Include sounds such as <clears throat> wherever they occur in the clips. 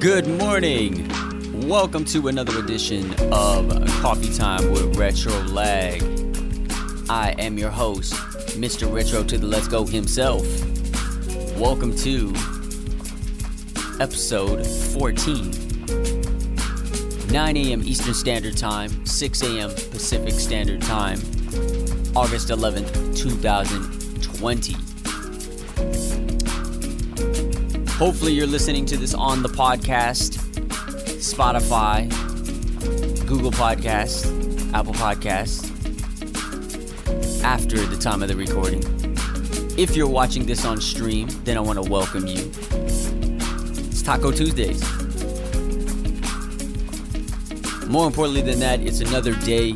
Good morning. Welcome to another edition of Coffee Time with Retro Lag. I am your host, Mr. Retro to the Let's Go himself. Welcome to episode 14. 9 a.m. Eastern Standard Time, 6 a.m. Pacific Standard Time, August 11th, 2020. Hopefully, you're listening to this on the podcast, Spotify, Google Podcast, Apple Podcast, after the time of the recording. If you're watching this on stream, then I want to welcome you. It's Taco Tuesdays. More importantly than that, it's another day,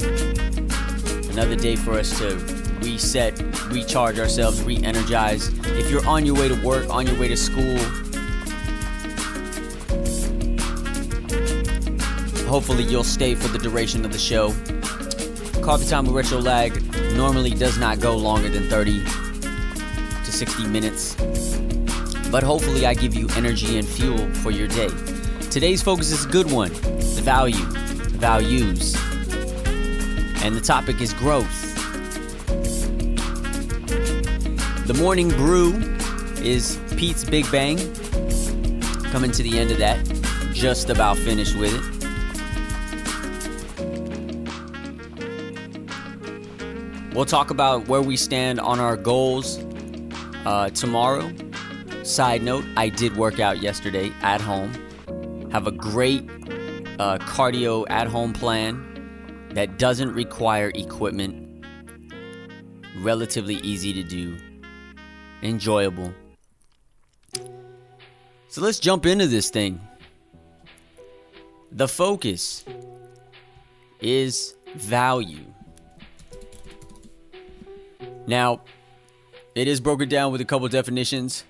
another day for us to reset, recharge ourselves, re energize. If you're on your way to work, on your way to school, hopefully you'll stay for the duration of the show. Coffee Time with Retro Lag normally does not go longer than 30 to 60 minutes, but hopefully I give you energy and fuel for your day. Today's focus is a good one the value, the values, and the topic is growth. The morning brew is Pete's Big Bang. Coming to the end of that, just about finished with it. We'll talk about where we stand on our goals uh, tomorrow. Side note, I did work out yesterday at home. Have a great uh, cardio at home plan that doesn't require equipment. Relatively easy to do, enjoyable. So let's jump into this thing. The focus is value. Now, it is broken down with a couple definitions,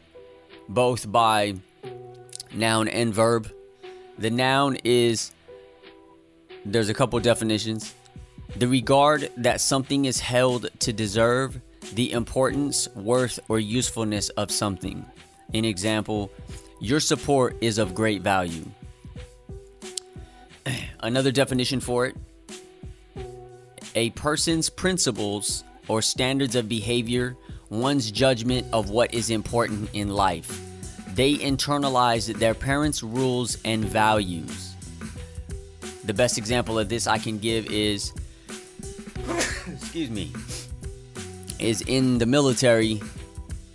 both by noun and verb. The noun is there's a couple definitions. The regard that something is held to deserve, the importance, worth, or usefulness of something. An example, your support is of great value. <clears throat> Another definition for it a person's principles or standards of behavior, one's judgment of what is important in life. They internalize their parents' rules and values. The best example of this I can give is <coughs> excuse me is in the military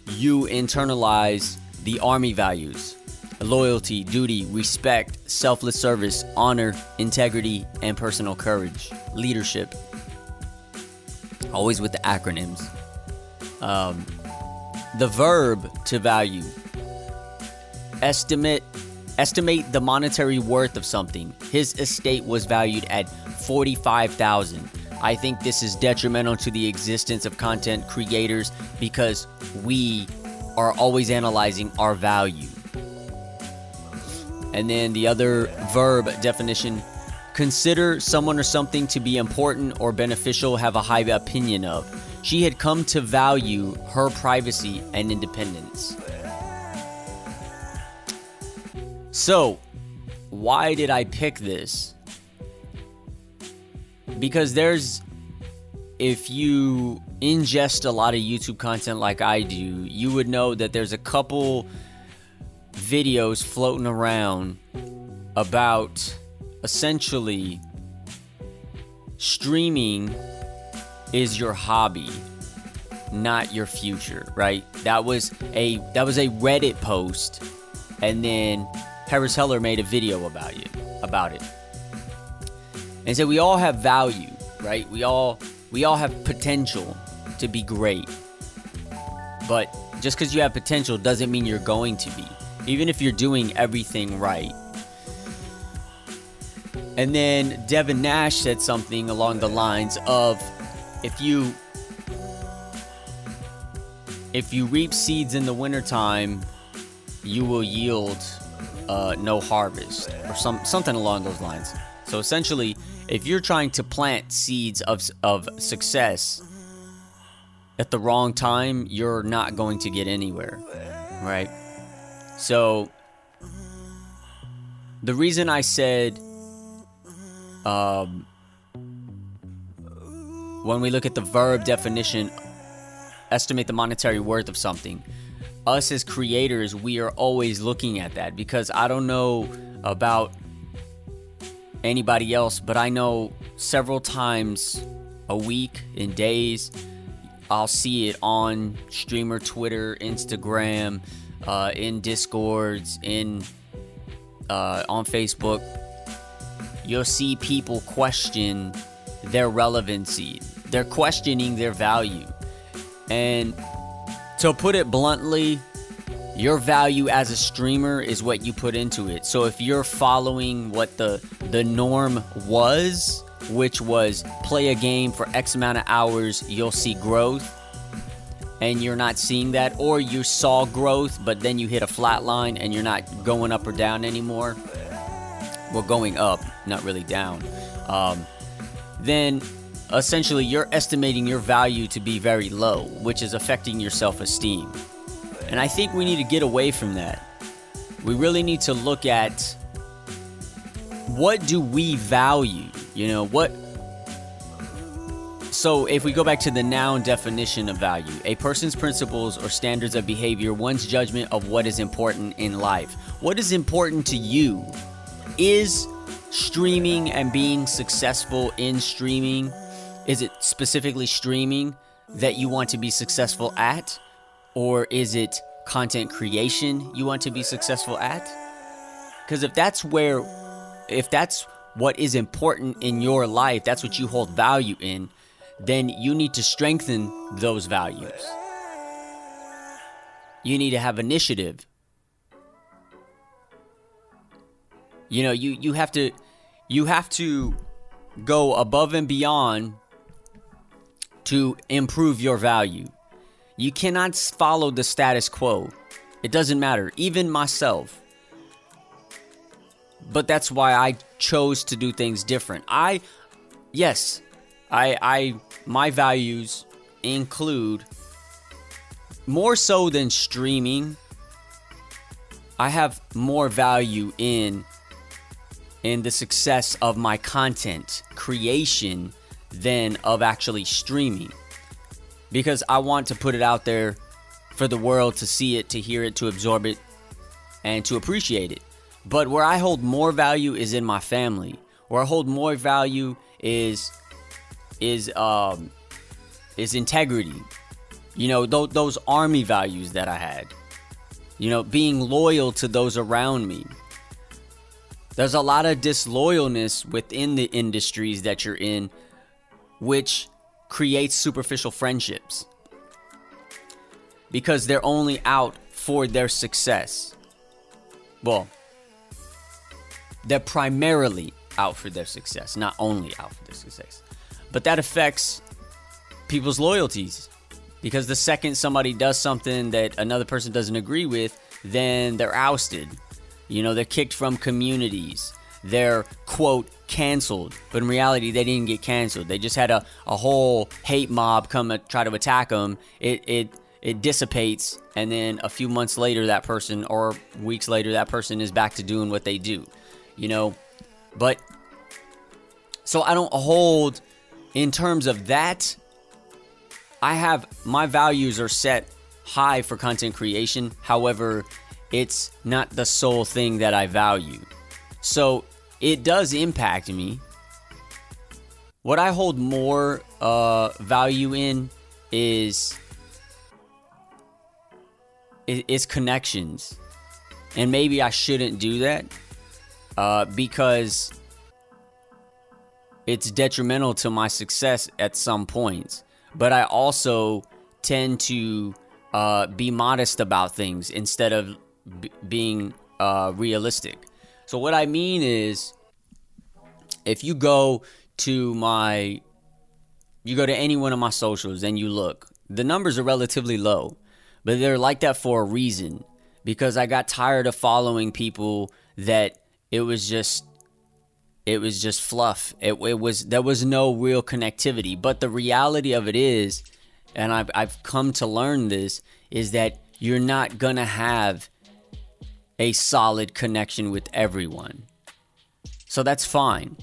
you internalize the army values loyalty, duty, respect, selfless service, honor, integrity, and personal courage, leadership always with the acronyms. Um, the verb to value. Estimate estimate the monetary worth of something. His estate was valued at 45,000. I think this is detrimental to the existence of content creators because we are always analyzing our value. And then the other verb definition consider someone or something to be important or beneficial, have a high opinion of. She had come to value her privacy and independence. So, why did I pick this? Because there's, if you ingest a lot of YouTube content like I do, you would know that there's a couple videos floating around about essentially streaming is your hobby not your future right? That was a that was a reddit post and then harris heller made a video about it about it. And so we all have value right? We all we all have potential to be great. But just because you have potential doesn't mean you're going to be. Even if you're doing everything right and then Devin Nash said something along the lines of if you if you reap seeds in the wintertime, you will yield uh, no harvest or some something along those lines. So essentially, if you're trying to plant seeds of of success at the wrong time, you're not going to get anywhere, right? So, the reason I said, um, when we look at the verb definition, estimate the monetary worth of something, us as creators, we are always looking at that because I don't know about anybody else, but I know several times a week in days I'll see it on streamer Twitter, Instagram, uh, in Discords, in uh, on Facebook. You'll see people question their relevancy. They're questioning their value. And to put it bluntly, your value as a streamer is what you put into it. So if you're following what the the norm was, which was play a game for X amount of hours, you'll see growth. And you're not seeing that, or you saw growth, but then you hit a flat line and you're not going up or down anymore. Well, going up, not really down. Um, then essentially you're estimating your value to be very low, which is affecting your self esteem. And I think we need to get away from that. We really need to look at what do we value? You know, what so, if we go back to the noun definition of value, a person's principles or standards of behavior, one's judgment of what is important in life. What is important to you? Is streaming and being successful in streaming, is it specifically streaming that you want to be successful at? Or is it content creation you want to be successful at? Because if that's where, if that's what is important in your life, that's what you hold value in, then you need to strengthen those values. You need to have initiative. You know, you you have to you have to go above and beyond to improve your value. You cannot follow the status quo. It doesn't matter, even myself. But that's why I chose to do things different. I yes, I I my values include more so than streaming. I have more value in in the success of my content creation than of actually streaming. Because I want to put it out there for the world to see it, to hear it, to absorb it, and to appreciate it. But where I hold more value is in my family. Where I hold more value is is um is integrity. You know, th- those army values that I had. You know, being loyal to those around me. There's a lot of disloyalness within the industries that you're in, which creates superficial friendships because they're only out for their success. Well, they're primarily out for their success, not only out for their success. But that affects people's loyalties because the second somebody does something that another person doesn't agree with, then they're ousted. You know, they're kicked from communities. They're, quote, canceled. But in reality, they didn't get canceled. They just had a, a whole hate mob come and try to attack them. It, it, it dissipates, and then a few months later, that person, or weeks later, that person is back to doing what they do. You know, but so I don't hold in terms of that, I have my values are set high for content creation. However, it's not the sole thing that I value. So it does impact me. What I hold more uh, value in is is connections, and maybe I shouldn't do that uh, because it's detrimental to my success at some points. But I also tend to uh, be modest about things instead of b- being uh, realistic. So, what I mean is, if you go to my, you go to any one of my socials and you look, the numbers are relatively low, but they're like that for a reason because I got tired of following people that it was just it was just fluff. It, it was there was no real connectivity. But the reality of it is, and I've, I've come to learn this, is that you're not gonna have a solid connection with everyone. So that's fine.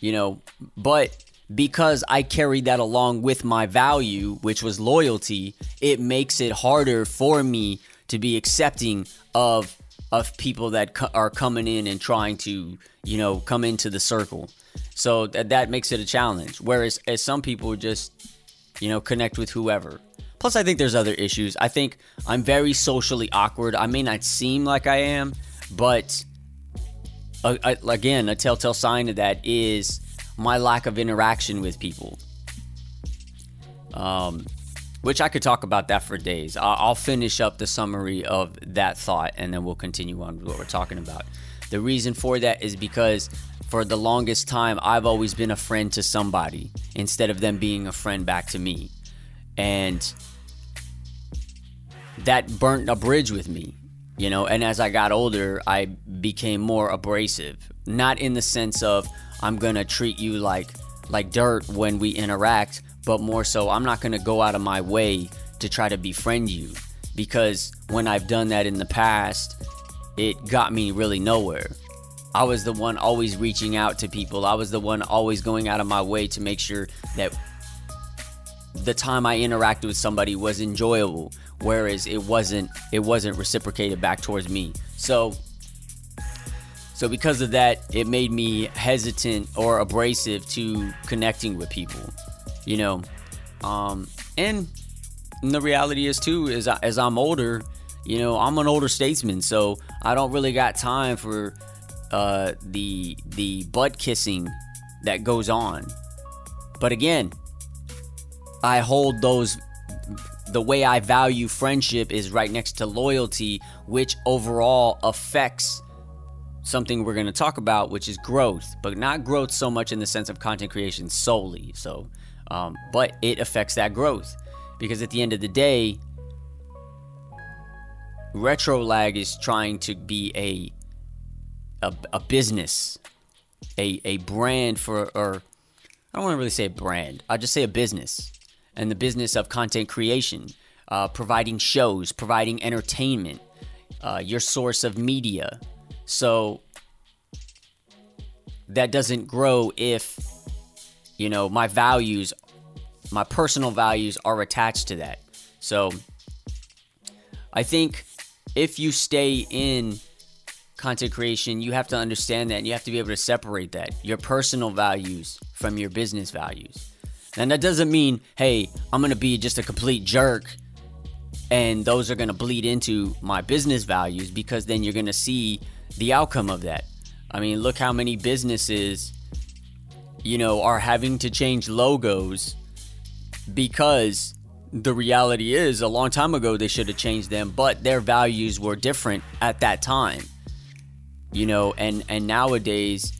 You know, but because I carried that along with my value, which was loyalty, it makes it harder for me to be accepting of of people that co- are coming in and trying to, you know, come into the circle. So that that makes it a challenge. Whereas as some people just, you know, connect with whoever. Plus, I think there's other issues. I think I'm very socially awkward. I may not seem like I am, but uh, I, again, a telltale sign of that is my lack of interaction with people. Um, which I could talk about that for days. I'll finish up the summary of that thought and then we'll continue on with what we're talking about. The reason for that is because for the longest time, I've always been a friend to somebody instead of them being a friend back to me. And that burnt a bridge with me, you know. And as I got older, I became more abrasive. Not in the sense of I'm gonna treat you like like dirt when we interact, but more so I'm not gonna go out of my way to try to befriend you because when I've done that in the past, it got me really nowhere. I was the one always reaching out to people. I was the one always going out of my way to make sure that the time I interacted with somebody was enjoyable, whereas it wasn't it wasn't reciprocated back towards me. So so because of that, it made me hesitant or abrasive to connecting with people. You know, um, and the reality is too is I, as I'm older, you know, I'm an older statesman, so I don't really got time for uh, the the butt kissing that goes on. But again, I hold those the way I value friendship is right next to loyalty, which overall affects something we're going to talk about, which is growth, but not growth so much in the sense of content creation solely. So, um, but it affects that growth because at the end of the day, Retrolag is trying to be a a, a business, a a brand for, or I don't want to really say a brand. I'll just say a business and the business of content creation, uh, providing shows, providing entertainment, uh, your source of media. So that doesn't grow if, you know, my values, my personal values are attached to that. So I think if you stay in content creation, you have to understand that and you have to be able to separate that your personal values from your business values. And that doesn't mean, hey, I'm going to be just a complete jerk and those are going to bleed into my business values because then you're going to see the outcome of that. I mean, look how many businesses, you know, are having to change logos because the reality is a long time ago they should have changed them, but their values were different at that time. You know, and and nowadays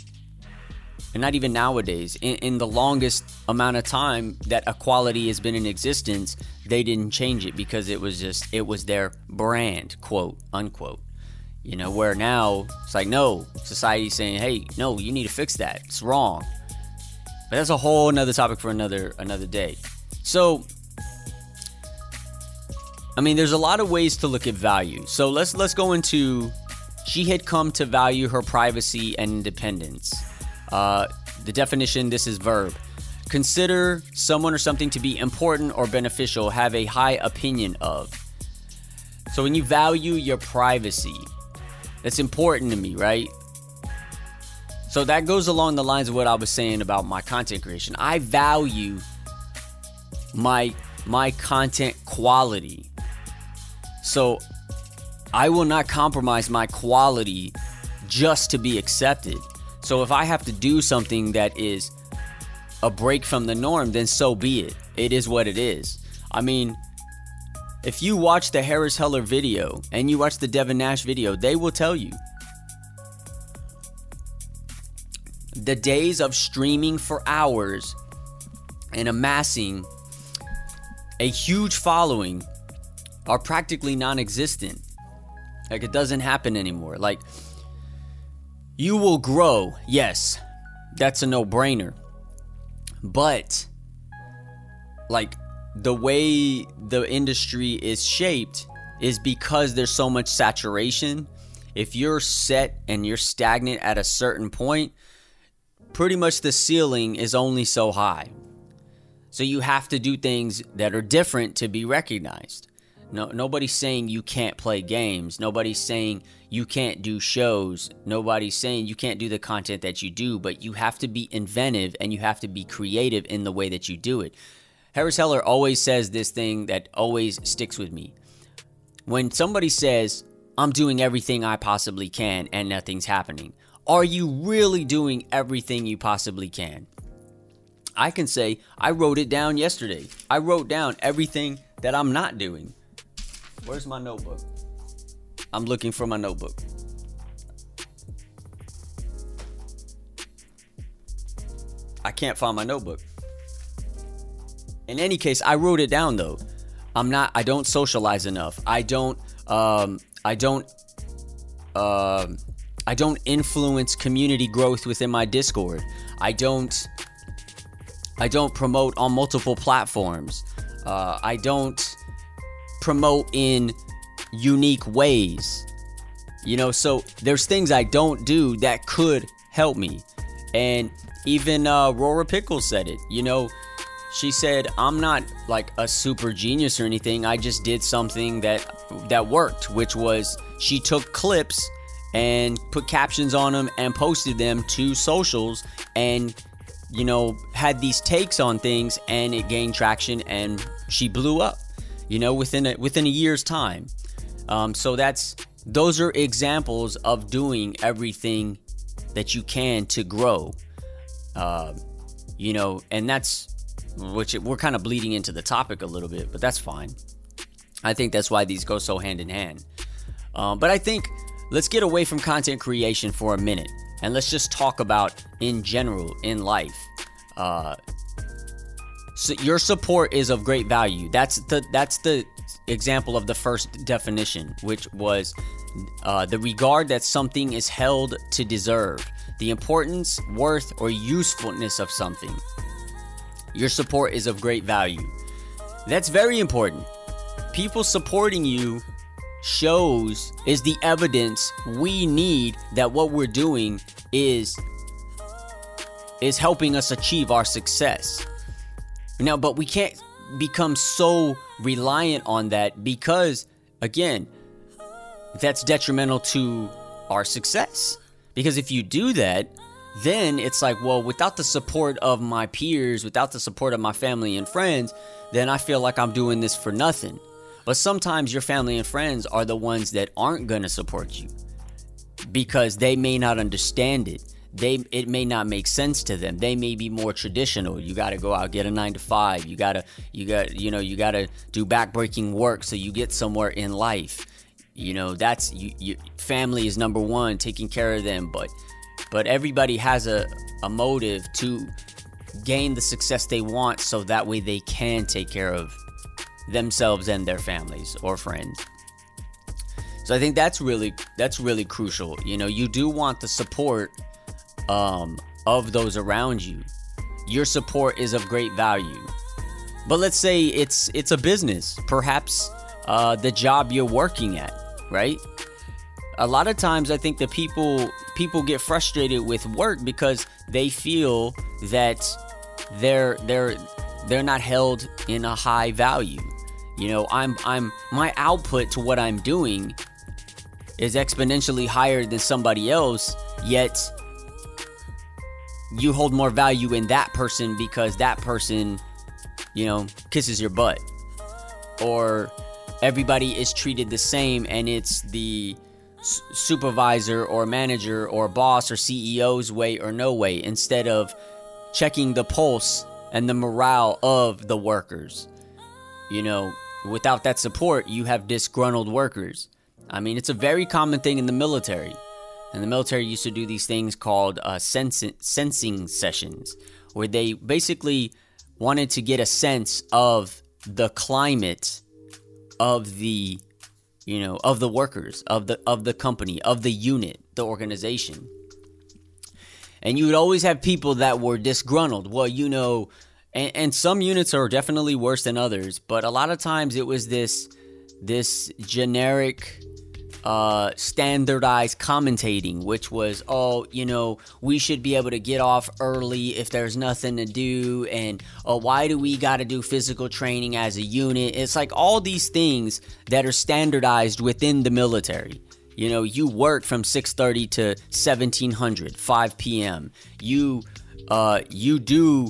and not even nowadays, in, in, the longest amount of time that equality has been in existence, they didn't change it because it was just, it was their brand, quote, unquote. You know, where now it's like, no, society's saying, hey, no, you need to fix that. It's wrong. But that's a whole another topic for another another day. So I mean, there's a lot of ways to look at value. So let's let's go into she had come to value her privacy and independence. Uh, the definition this is verb. Consider someone or something to be important or beneficial, have a high opinion of. So when you value your privacy, that's important to me, right? So that goes along the lines of what I was saying about my content creation. I value my my content quality. So I will not compromise my quality just to be accepted. So if I have to do something that is a break from the norm, then so be it. It is what it is. I mean, if you watch the Harris Heller video and you watch the Devin Nash video, they will tell you. The days of streaming for hours and amassing a huge following are practically non existent. Like, it doesn't happen anymore. Like, you will grow, yes, that's a no brainer. But like the way the industry is shaped is because there's so much saturation. If you're set and you're stagnant at a certain point, pretty much the ceiling is only so high. So you have to do things that are different to be recognized. No, nobody's saying you can't play games. Nobody's saying you can't do shows. Nobody's saying you can't do the content that you do, but you have to be inventive and you have to be creative in the way that you do it. Harris Heller always says this thing that always sticks with me. When somebody says, I'm doing everything I possibly can and nothing's happening, are you really doing everything you possibly can? I can say, I wrote it down yesterday. I wrote down everything that I'm not doing. Where's my notebook? I'm looking for my notebook. I can't find my notebook. In any case, I wrote it down though. I'm not I don't socialize enough. I don't um I don't uh, I don't influence community growth within my Discord. I don't I don't promote on multiple platforms. Uh, I don't promote in unique ways. You know, so there's things I don't do that could help me. And even uh, Rora Pickles said it. You know, she said, "I'm not like a super genius or anything. I just did something that that worked, which was she took clips and put captions on them and posted them to socials and you know had these takes on things and it gained traction and she blew up you know, within a, within a year's time. Um, so that's those are examples of doing everything that you can to grow. Uh, you know, and that's which we're kind of bleeding into the topic a little bit, but that's fine. I think that's why these go so hand in hand. Um, but I think let's get away from content creation for a minute and let's just talk about in general in life. Uh, so your support is of great value. That's the that's the example of the first definition, which was uh, the regard that something is held to deserve, the importance, worth, or usefulness of something. Your support is of great value. That's very important. People supporting you shows is the evidence we need that what we're doing is is helping us achieve our success. Now, but we can't become so reliant on that because, again, that's detrimental to our success. Because if you do that, then it's like, well, without the support of my peers, without the support of my family and friends, then I feel like I'm doing this for nothing. But sometimes your family and friends are the ones that aren't going to support you because they may not understand it they it may not make sense to them. They may be more traditional. You got to go out get a 9 to 5 you got to you got you know you got to do backbreaking work so you get somewhere in life. You know that's you, you family is number 1 taking care of them but but everybody has a a motive to gain the success they want so that way they can take care of themselves and their families or friends. So i think that's really that's really crucial. You know you do want the support um, of those around you. Your support is of great value. But let's say it's it's a business, perhaps uh, the job you're working at, right? A lot of times, I think that people people get frustrated with work because they feel that they're they're they're not held in a high value. You know, I'm I'm my output to what I'm doing is exponentially higher than somebody else, yet you hold more value in that person because that person, you know, kisses your butt. Or everybody is treated the same and it's the supervisor or manager or boss or CEO's way or no way instead of checking the pulse and the morale of the workers. You know, without that support, you have disgruntled workers. I mean, it's a very common thing in the military. And the military used to do these things called uh, sensing, sensing sessions, where they basically wanted to get a sense of the climate of the you know of the workers of the of the company of the unit the organization. And you would always have people that were disgruntled. Well you know and, and some units are definitely worse than others, but a lot of times it was this this generic uh, standardized commentating, which was, oh, you know, we should be able to get off early if there's nothing to do, and oh, why do we got to do physical training as a unit? It's like all these things that are standardized within the military. You know, you work from 6:30 to 1700, 5 p.m. You uh, you do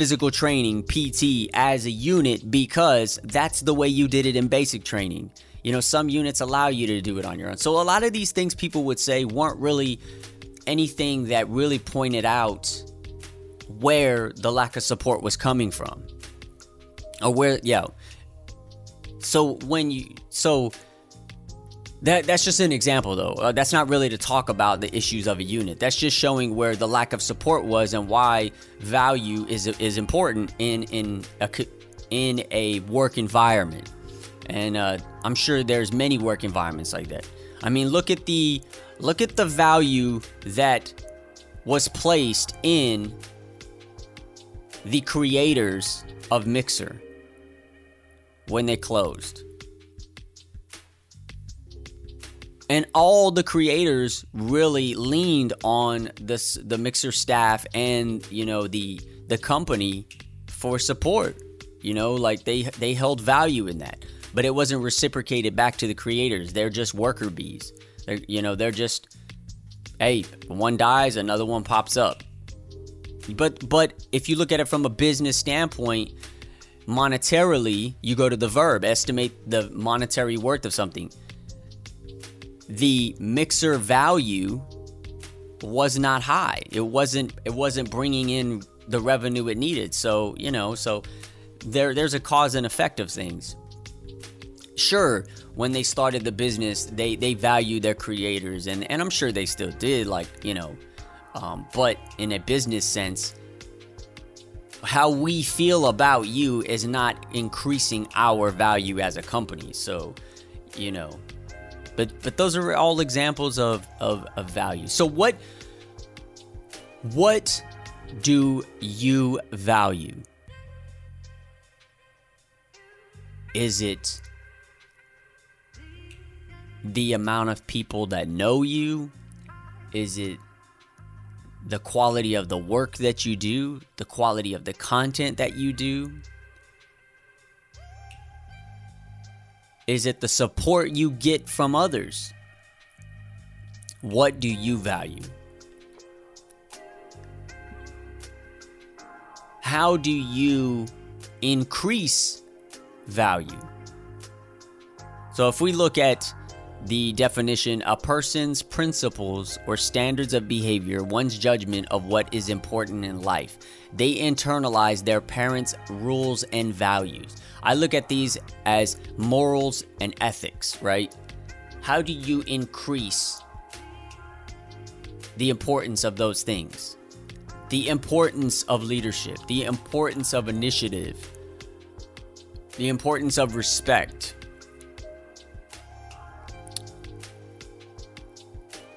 physical training, PT, as a unit because that's the way you did it in basic training. You know, some units allow you to do it on your own. So a lot of these things people would say weren't really anything that really pointed out where the lack of support was coming from. Or where, yeah. So when you, so that that's just an example though. Uh, that's not really to talk about the issues of a unit. That's just showing where the lack of support was and why value is is important in in a in a work environment. And uh, I'm sure there's many work environments like that. I mean, look at the look at the value that was placed in the creators of Mixer when they closed. And all the creators really leaned on this the Mixer staff and, you know, the the company for support. You know, like they they held value in that but it wasn't reciprocated back to the creators. They're just worker bees. They're, you know, they're just, hey, one dies, another one pops up. But but if you look at it from a business standpoint, monetarily, you go to the verb, estimate the monetary worth of something. The mixer value was not high. It wasn't it wasn't bringing in the revenue it needed. So, you know, so there there's a cause and effect of things sure when they started the business they they valued their creators and and i'm sure they still did like you know um, but in a business sense how we feel about you is not increasing our value as a company so you know but but those are all examples of of, of value. So what what do you value? Is it the amount of people that know you? Is it the quality of the work that you do? The quality of the content that you do? Is it the support you get from others? What do you value? How do you increase value? So if we look at the definition a person's principles or standards of behavior, one's judgment of what is important in life. They internalize their parents' rules and values. I look at these as morals and ethics, right? How do you increase the importance of those things? The importance of leadership, the importance of initiative, the importance of respect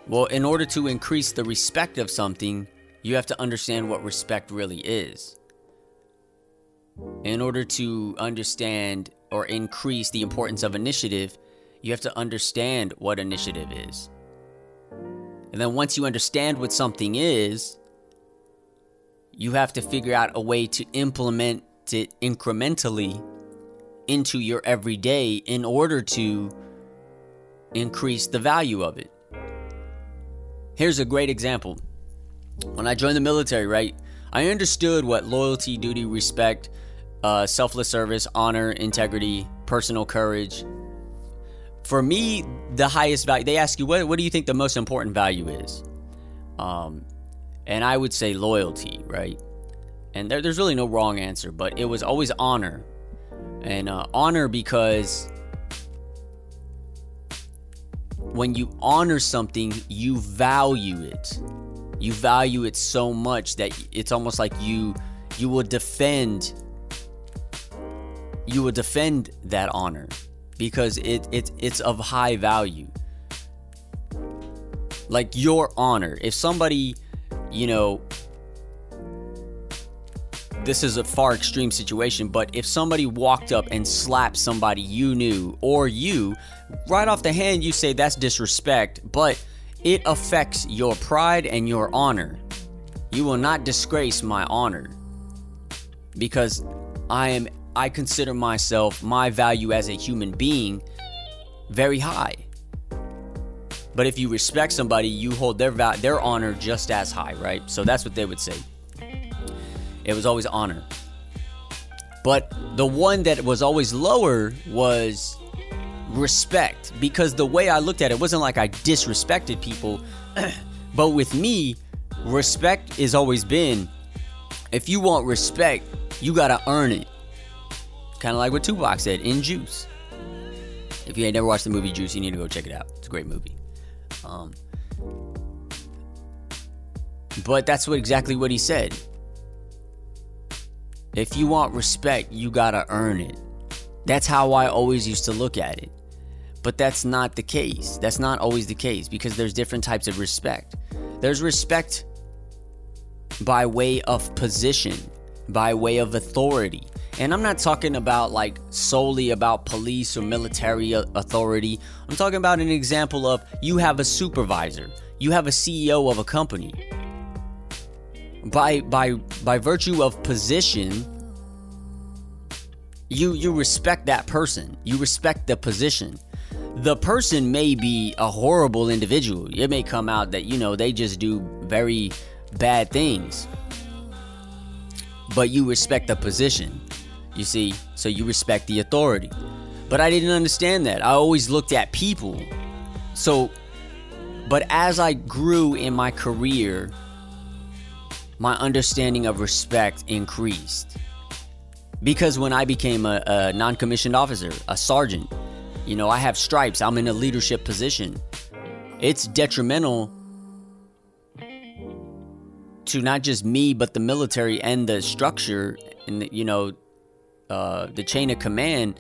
Well, in order to increase the respect of something, you have to understand what respect really is. In order to understand or increase the importance of initiative, you have to understand what initiative is. And then once you understand what something is, you have to figure out a way to implement it incrementally into your everyday in order to increase the value of it. Here's a great example. When I joined the military, right, I understood what loyalty, duty, respect, uh, selfless service, honor, integrity, personal courage. For me, the highest value, they ask you, what, what do you think the most important value is? Um, and I would say loyalty, right? And there, there's really no wrong answer, but it was always honor. And uh, honor because when you honor something, you value it. You value it so much that it's almost like you you will defend you will defend that honor because it, it it's of high value. Like your honor. If somebody, you know, this is a far extreme situation, but if somebody walked up and slapped somebody you knew or you, right off the hand, you say that's disrespect, but it affects your pride and your honor. You will not disgrace my honor because I am I consider myself my value as a human being very high. But if you respect somebody, you hold their va- their honor just as high, right? So that's what they would say. It was always honor. But the one that was always lower was respect because the way I looked at it wasn't like I disrespected people, <clears throat> but with me, respect has always been if you want respect, you got to earn it. Kind of like what Tupac said in Juice. If you ain't never watched the movie Juice, you need to go check it out. It's a great movie. Um, but that's what exactly what he said. If you want respect, you gotta earn it. That's how I always used to look at it. But that's not the case. That's not always the case because there's different types of respect. There's respect by way of position, by way of authority. And I'm not talking about like solely about police or military authority. I'm talking about an example of you have a supervisor, you have a CEO of a company. By by by virtue of position, you you respect that person. You respect the position. The person may be a horrible individual. It may come out that you know they just do very bad things. But you respect the position. You see, so you respect the authority. But I didn't understand that. I always looked at people. So, but as I grew in my career, my understanding of respect increased. Because when I became a, a non commissioned officer, a sergeant, you know, I have stripes, I'm in a leadership position. It's detrimental to not just me, but the military and the structure and, you know, uh, the chain of command,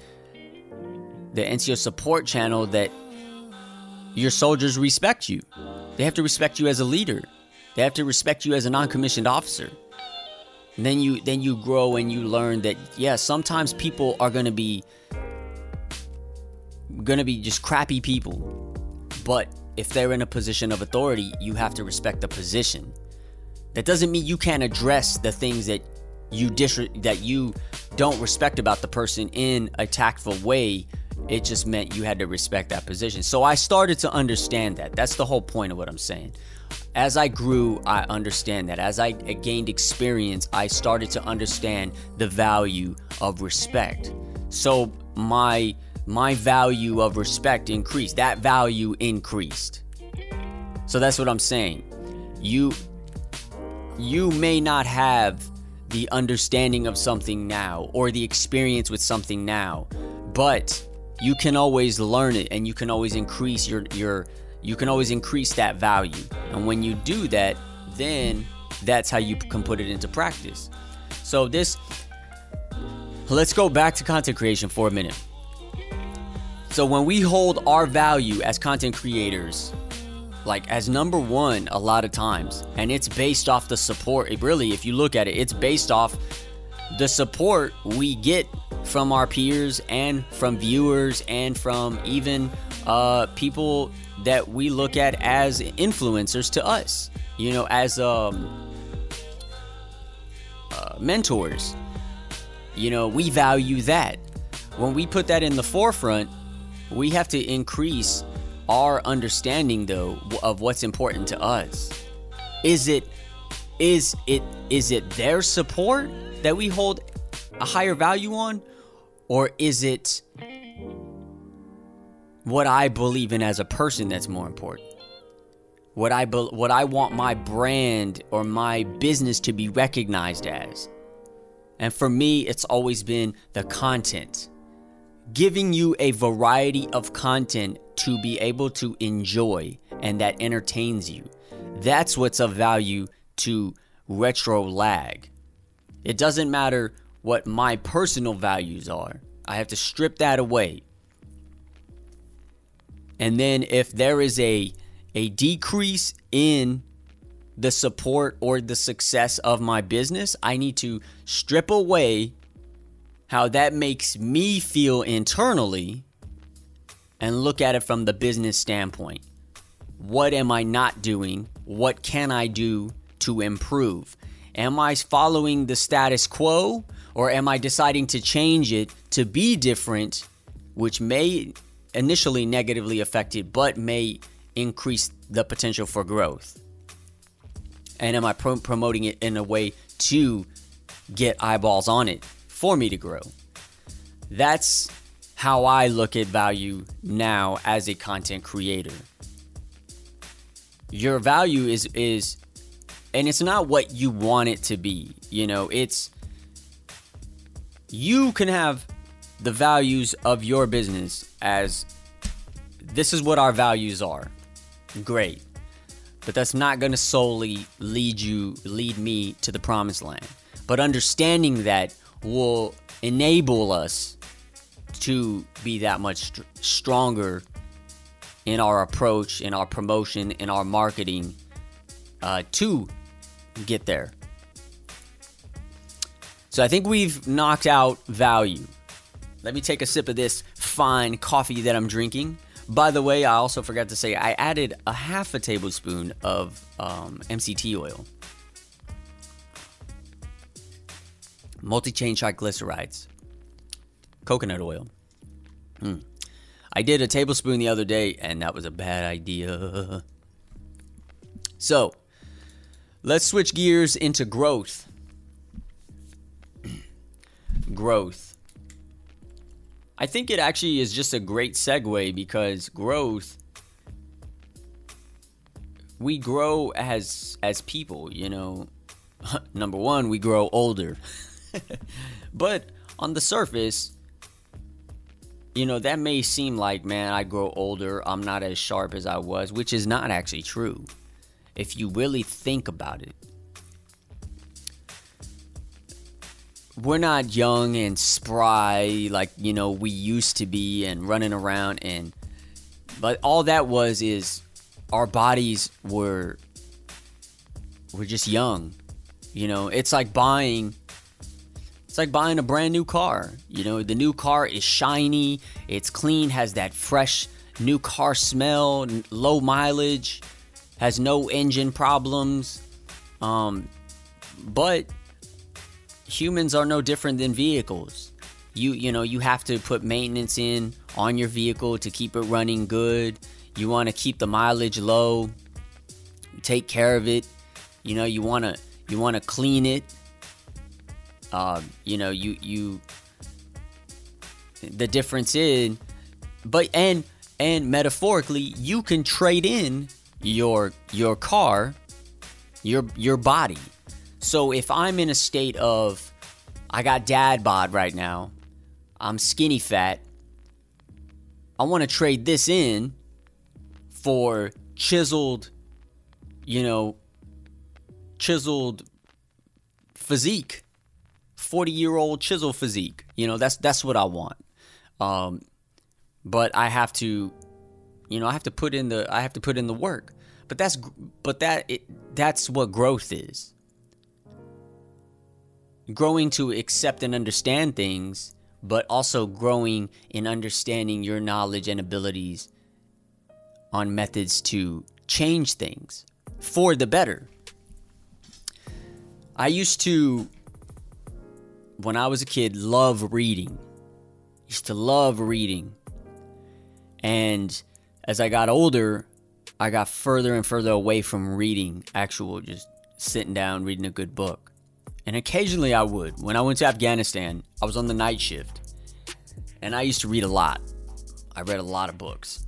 the NCO support channel, that your soldiers respect you. They have to respect you as a leader. They have to respect you as a non-commissioned officer. Then you then you grow and you learn that yeah, sometimes people are gonna be gonna be just crappy people. But if they're in a position of authority, you have to respect the position. That doesn't mean you can't address the things that you dis- that you don't respect about the person in a tactful way it just meant you had to respect that position so i started to understand that that's the whole point of what i'm saying as i grew i understand that. As i gained experience i started to understand the value of respect. So my my value of respect increased. That value increased. So that's what i'm saying. You you may not have the understanding of something now or the experience with something now, but you can always learn it and you can always increase your your you can always increase that value. And when you do that, then that's how you can put it into practice. So this let's go back to content creation for a minute. So when we hold our value as content creators like as number one a lot of times and it's based off the support it really if you look at it it's based off the support we get from our peers and from viewers and from even uh, people that we look at as influencers to us you know as um, uh, mentors. You know we value that. When we put that in the forefront we have to increase our understanding though of what's important to us. Is it is it is it their support that we hold a higher value on or is it what I believe in as a person that's more important what I be, what I want my brand or my business to be recognized as and for me it's always been the content giving you a variety of content to be able to enjoy and that entertains you. That's what's of value to retro lag. It doesn't matter what my personal values are. I have to strip that away. And then if there is a a decrease in the support or the success of my business, I need to strip away how that makes me feel internally and look at it from the business standpoint. What am I not doing? What can I do to improve? Am I following the status quo or am I deciding to change it to be different, which may initially negatively affect it but may increase the potential for growth? And am I pro- promoting it in a way to get eyeballs on it for me to grow? That's how I look at value now as a content creator. Your value is is and it's not what you want it to be. You know, it's you can have the values of your business as this is what our values are. Great. But that's not going to solely lead you lead me to the promised land. But understanding that will enable us to be that much st- stronger in our approach, in our promotion, in our marketing uh, to get there. So I think we've knocked out value. Let me take a sip of this fine coffee that I'm drinking. By the way, I also forgot to say I added a half a tablespoon of um, MCT oil, multi chain triglycerides, coconut oil. Mm. I did a tablespoon the other day, and that was a bad idea. <laughs> So, let's switch gears into growth. Growth. I think it actually is just a great segue because growth we grow as as people, you know. <laughs> Number 1, we grow older. <laughs> but on the surface, you know, that may seem like, man, I grow older, I'm not as sharp as I was, which is not actually true. If you really think about it, we're not young and spry like, you know, we used to be and running around and but all that was is our bodies were were just young. You know, it's like buying it's like buying a brand new car. You know, the new car is shiny, it's clean, has that fresh new car smell, low mileage, has no engine problems. Um, but humans are no different than vehicles. You you know, you have to put maintenance in on your vehicle to keep it running good. You want to keep the mileage low. Take care of it. You know, you want to you want to clean it um, you know, you you the difference in, but and and metaphorically, you can trade in your your car, your your body. So if I'm in a state of I got dad bod right now, I'm skinny fat. I want to trade this in for chiseled, you know, chiseled physique. 40 year old chisel physique. You know, that's that's what I want. Um, but I have to, you know, I have to put in the I have to put in the work. But that's but that it, that's what growth is. Growing to accept and understand things, but also growing in understanding your knowledge and abilities on methods to change things for the better. I used to when I was a kid, love reading. Used to love reading. And as I got older, I got further and further away from reading actual just sitting down reading a good book. And occasionally I would. When I went to Afghanistan, I was on the night shift. And I used to read a lot. I read a lot of books.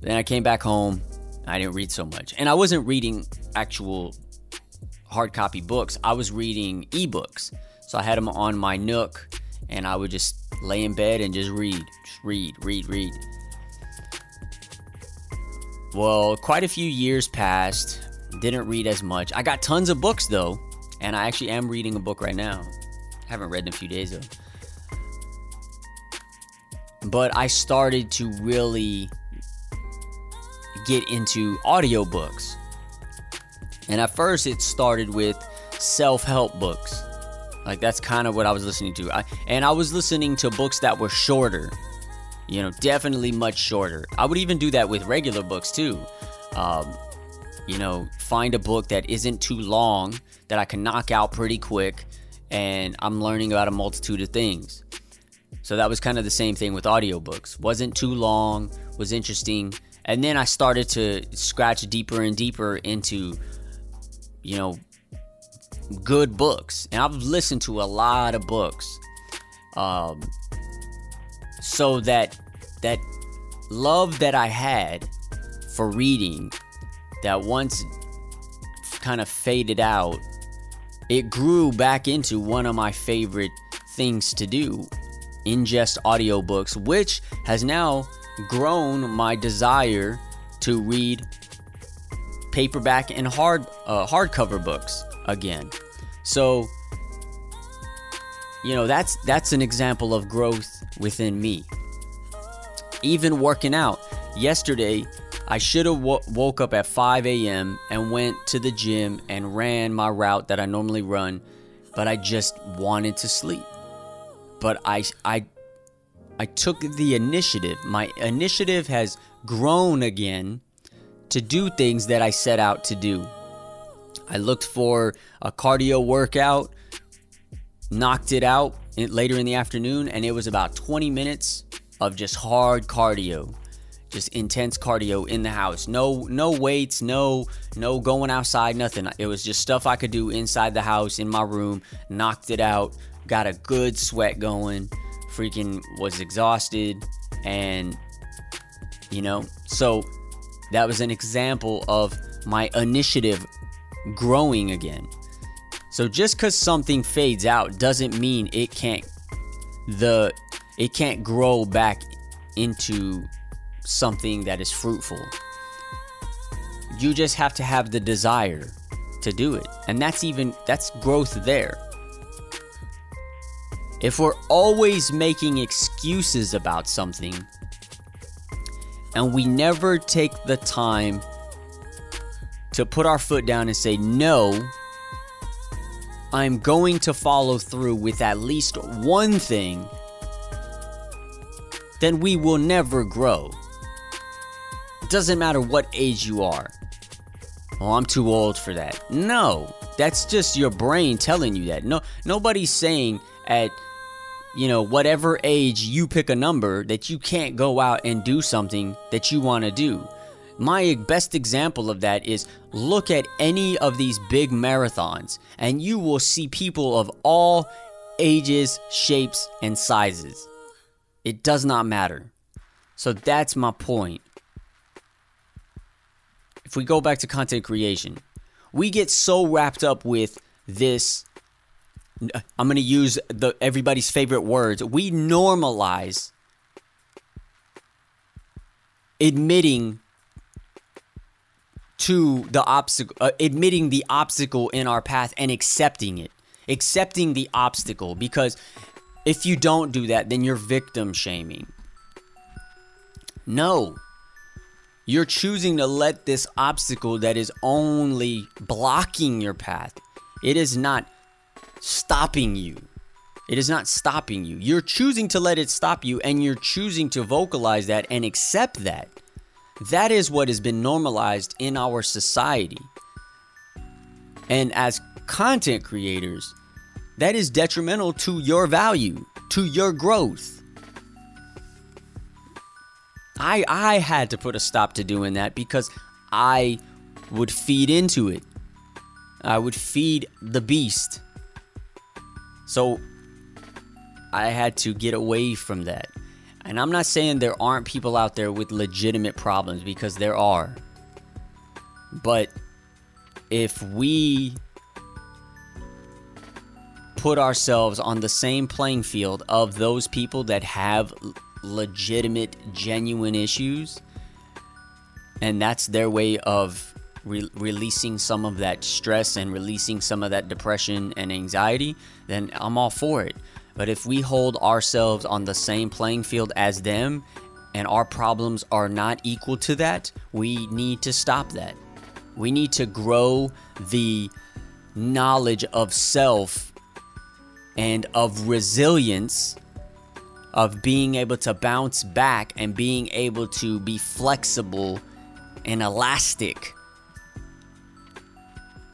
Then I came back home. I didn't read so much. And I wasn't reading actual hard copy books, I was reading ebooks. So I had them on my Nook and I would just lay in bed and just read, just read, read, read. Well, quite a few years passed, didn't read as much. I got tons of books though, and I actually am reading a book right now. Haven't read in a few days though. But I started to really get into audiobooks And at first, it started with self help books. Like, that's kind of what I was listening to. I, and I was listening to books that were shorter, you know, definitely much shorter. I would even do that with regular books too. Um, you know, find a book that isn't too long that I can knock out pretty quick, and I'm learning about a multitude of things. So that was kind of the same thing with audiobooks. Wasn't too long, was interesting, and then I started to scratch deeper and deeper into, you know, good books. And I've listened to a lot of books. Um, so that that love that I had for reading that once kind of faded out, it grew back into one of my favorite things to do ingest audiobooks, which has now grown my desire to read paperback and hard uh, hardcover books again. So, you know, that's that's an example of growth within me. Even working out. Yesterday, I should have woke up at 5 a.m. and went to the gym and ran my route that I normally run, but I just wanted to sleep. But I I I took the initiative. My initiative has grown again to do things that I set out to do. I looked for a cardio workout, knocked it out later in the afternoon, and it was about 20 minutes of just hard cardio just intense cardio in the house. No no weights, no no going outside, nothing. It was just stuff I could do inside the house in my room. Knocked it out. Got a good sweat going. Freaking was exhausted and you know, so that was an example of my initiative growing again. So just cuz something fades out doesn't mean it can't the it can't grow back into something that is fruitful. You just have to have the desire to do it. And that's even that's growth there. If we're always making excuses about something and we never take the time to put our foot down and say, No, I'm going to follow through with at least one thing, then we will never grow. It doesn't matter what age you are. Oh, I'm too old for that. No, that's just your brain telling you that. No, nobody's saying at you know, whatever age you pick a number that you can't go out and do something that you want to do. My best example of that is look at any of these big marathons, and you will see people of all ages, shapes, and sizes. It does not matter. So that's my point. If we go back to content creation, we get so wrapped up with this I'm going to use the everybody's favorite words. We normalize admitting to the obstacle, uh, admitting the obstacle in our path and accepting it, accepting the obstacle. Because if you don't do that, then you're victim shaming. No, you're choosing to let this obstacle that is only blocking your path. It is not stopping you. It is not stopping you. You're choosing to let it stop you and you're choosing to vocalize that and accept that. That is what has been normalized in our society. And as content creators, that is detrimental to your value, to your growth. I I had to put a stop to doing that because I would feed into it. I would feed the beast. So I had to get away from that. And I'm not saying there aren't people out there with legitimate problems because there are. But if we put ourselves on the same playing field of those people that have legitimate, genuine issues, and that's their way of re- releasing some of that stress and releasing some of that depression and anxiety, then I'm all for it. But if we hold ourselves on the same playing field as them and our problems are not equal to that, we need to stop that. We need to grow the knowledge of self and of resilience of being able to bounce back and being able to be flexible and elastic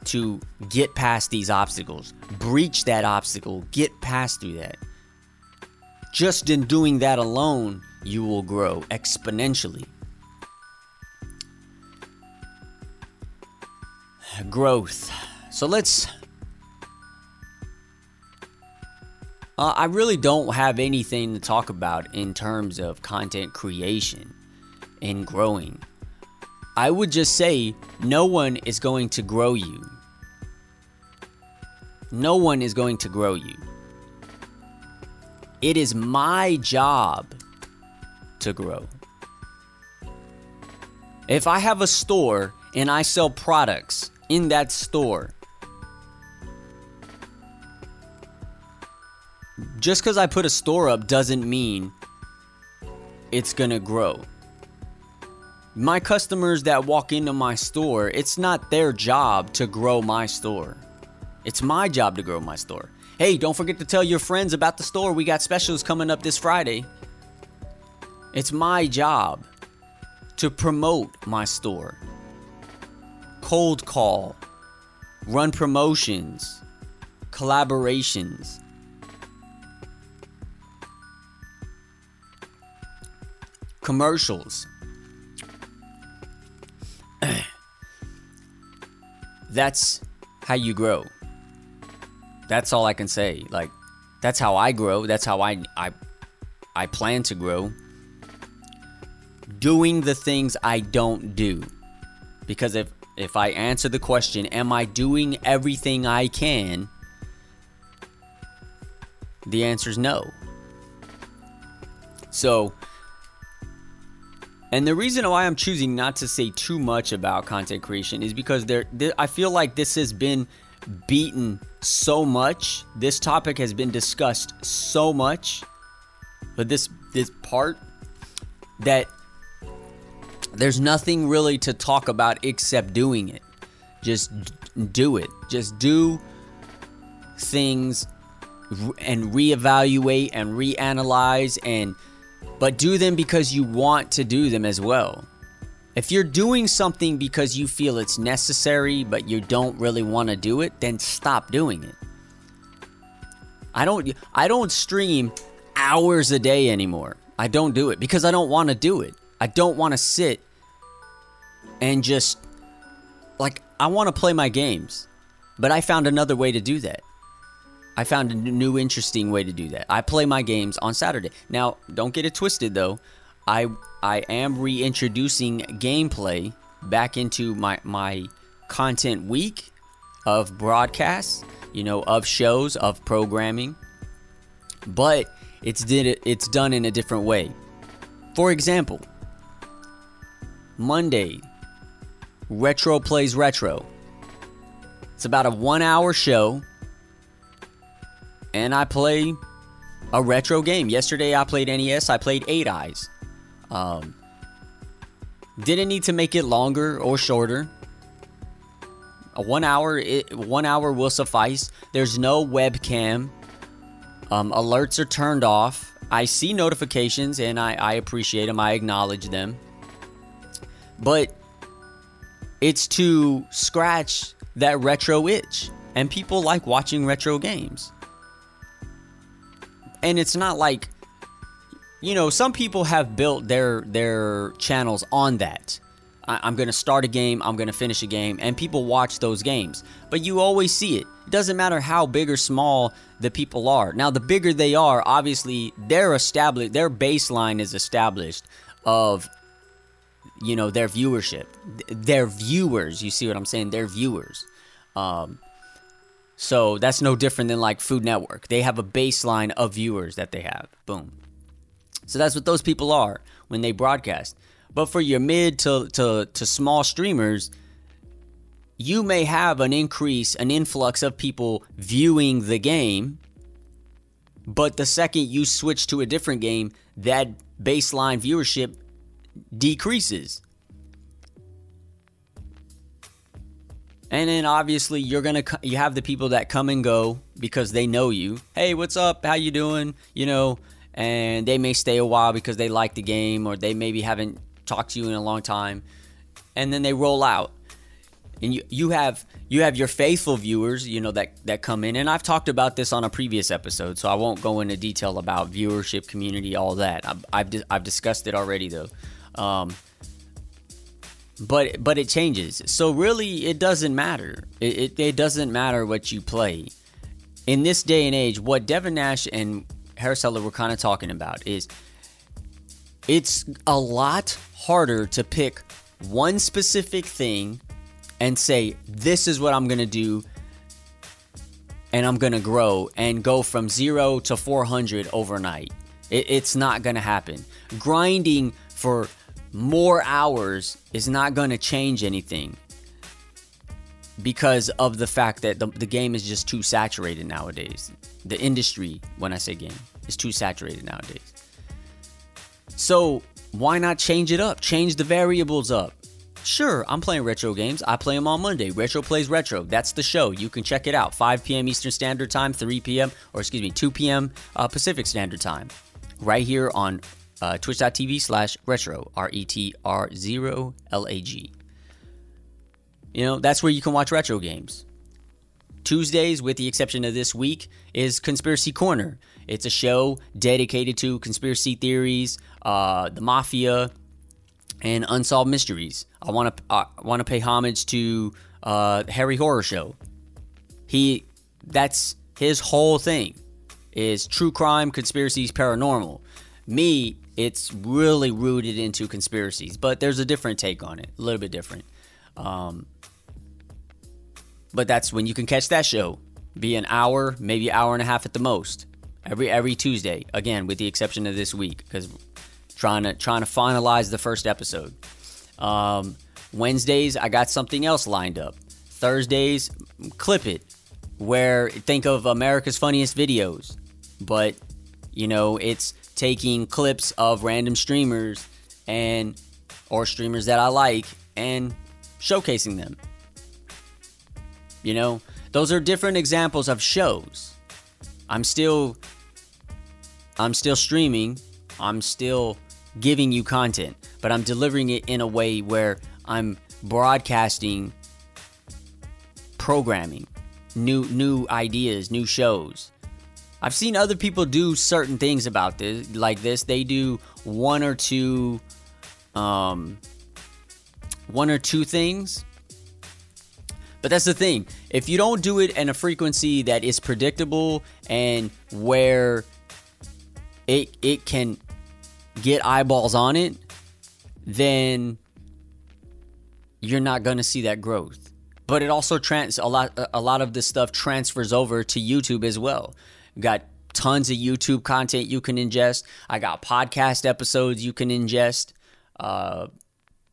to get past these obstacles, breach that obstacle, get past through that. Just in doing that alone, you will grow exponentially. Growth. So let's. Uh, I really don't have anything to talk about in terms of content creation and growing. I would just say no one is going to grow you. No one is going to grow you. It is my job to grow. If I have a store and I sell products in that store, just because I put a store up doesn't mean it's gonna grow. My customers that walk into my store, it's not their job to grow my store. It's my job to grow my store. Hey, don't forget to tell your friends about the store. We got specials coming up this Friday. It's my job to promote my store, cold call, run promotions, collaborations. Commercials. <clears throat> That's how you grow. That's all I can say. Like that's how I grow. That's how I I I plan to grow. Doing the things I don't do. Because if if I answer the question, am I doing everything I can? The answer is no. So, and the reason why I'm choosing not to say too much about content creation is because there, there I feel like this has been beaten so much. This topic has been discussed so much, but this this part that there's nothing really to talk about except doing it. Just do it. Just do things and reevaluate and reanalyze and but do them because you want to do them as well. If you're doing something because you feel it's necessary but you don't really want to do it, then stop doing it. I don't I don't stream hours a day anymore. I don't do it because I don't want to do it. I don't want to sit and just like I want to play my games. But I found another way to do that. I found a new interesting way to do that. I play my games on Saturday. Now, don't get it twisted though. I I am reintroducing gameplay back into my my content week of broadcasts, you know, of shows, of programming. But it's did it, it's done in a different way. For example, Monday, Retro Plays Retro. It's about a 1-hour show and I play a retro game. Yesterday I played NES, I played 8 Eyes. Um, didn't need to make it longer or shorter. A one hour, it, one hour will suffice. There's no webcam. Um, alerts are turned off. I see notifications and I, I appreciate them. I acknowledge them. But it's to scratch that retro itch. And people like watching retro games. And it's not like you know, some people have built their their channels on that. I, am to start a game, I'm to finish a game, and people watch those games. But you always see it. It doesn't matter how big or small the people are. Now, the bigger they are, obviously, they're established. Their baseline is established of, you know, their viewership, their viewers. You see what I'm saying? Their viewers. Um, so that's no different than like Food Network. They have a baseline of viewers that they have. Boom. So that's what those people are when they broadcast. But for your mid to, to, to small streamers, you may have an increase, an influx of people viewing the game. But the second you switch to a different game, that baseline viewership decreases. And then obviously you're gonna you have the people that come and go because they know you. Hey, what's up? How you doing? You know, and they may stay a while because they like the game or they maybe haven't talked to you in a long time, and then they roll out. And you you have you have your faithful viewers, you know that that come in, and I've talked about this on a previous episode, so I won't go into detail about viewership, community, all that. I've I've, I've discussed it already though. Um, but but it changes. So really, it doesn't matter. It, it, it doesn't matter what you play. In this day and age, what Devin Nash and Harris Heller were kind of talking about is it's a lot harder to pick one specific thing and say this is what I'm gonna do and I'm gonna grow and go from zero to 400 overnight. It, it's not gonna happen. Grinding for more hours is not going to change anything because of the fact that the, the game is just too saturated nowadays. The industry, when I say game, is too saturated nowadays. So why not change it up? Change the variables up. Sure, I'm playing retro games. I play them on Monday. Retro plays retro. That's the show. You can check it out. 5 p.m. Eastern Standard Time, 3 p.m. or excuse me, 2 p.m. Uh, Pacific Standard Time, right here on uh, twitch.tv slash retro, R E T R 0 L A G. You know, that's where you can watch retro games. Tuesdays, with the exception of this week, is Conspiracy Corner. It's a show dedicated to conspiracy theories, uh, the mafia, and unsolved mysteries. I want to uh, want to pay homage to uh, Harry Horror Show. He that's his whole thing is true crime, conspiracies, paranormal. Me, it's really rooted into conspiracies, but there's a different take on it, a little bit different. Um, but that's when you can catch that show. Be an hour, maybe hour and a half at the most. Every every Tuesday, again, with the exception of this week, because trying to trying to finalize the first episode. Um, Wednesdays, I got something else lined up. Thursdays, clip it, where think of America's funniest videos, but you know it's taking clips of random streamers and or streamers that I like and showcasing them. You know, those are different examples of shows. I'm still I'm still streaming. I'm still giving you content, but I'm delivering it in a way where I'm broadcasting programming, new new ideas, new shows. I've seen other people do certain things about this, like this. They do one or two, um, one or two things. But that's the thing. If you don't do it in a frequency that is predictable and where it it can get eyeballs on it, then you're not going to see that growth. But it also trans a lot a lot of this stuff transfers over to YouTube as well. Got tons of YouTube content you can ingest. I got podcast episodes you can ingest. Uh,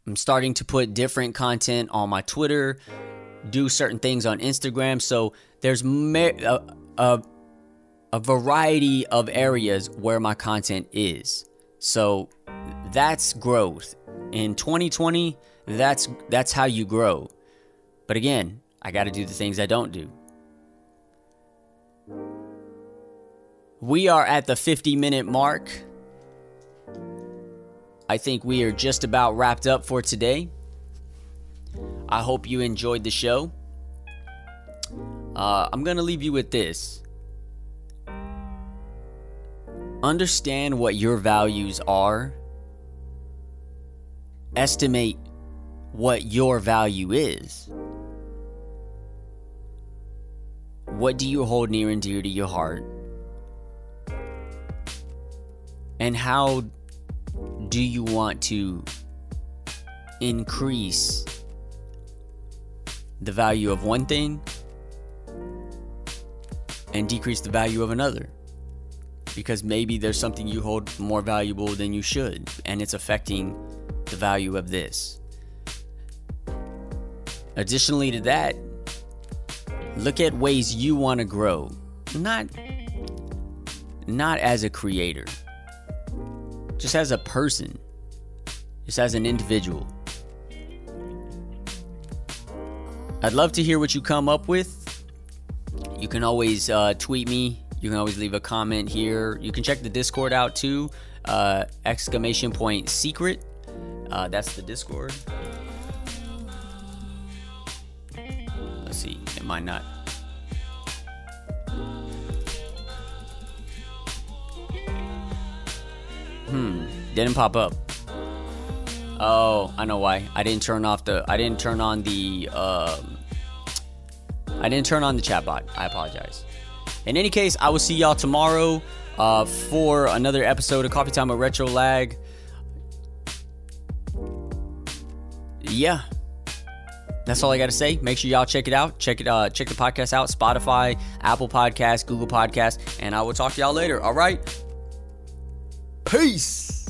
I'm starting to put different content on my Twitter, do certain things on Instagram. So there's a, a, a variety of areas where my content is. So that's growth. In 2020, that's that's how you grow. But again, I got to do the things I don't do. We are at the 50 minute mark. I think we are just about wrapped up for today. I hope you enjoyed the show. Uh, I'm going to leave you with this. Understand what your values are, estimate what your value is. What do you hold near and dear to your heart? And how do you want to increase the value of one thing and decrease the value of another? Because maybe there's something you hold more valuable than you should, and it's affecting the value of this. Additionally to that, look at ways you want to grow, not not as a creator just as a person, just as an individual. I'd love to hear what you come up with. You can always uh, tweet me. You can always leave a comment here. You can check the Discord out too. Uh, exclamation point secret. Uh, that's the Discord. Let's see. It might not. Hmm. Didn't pop up. Oh, I know why. I didn't turn off the. I didn't turn on the. Um, I didn't turn on the chat bot. I apologize. In any case, I will see y'all tomorrow uh, for another episode of Coffee Time with Retro Lag. Yeah. That's all I got to say. Make sure y'all check it out. Check it. Uh, check the podcast out. Spotify, Apple Podcast, Google Podcast, and I will talk to y'all later. All right. Peace.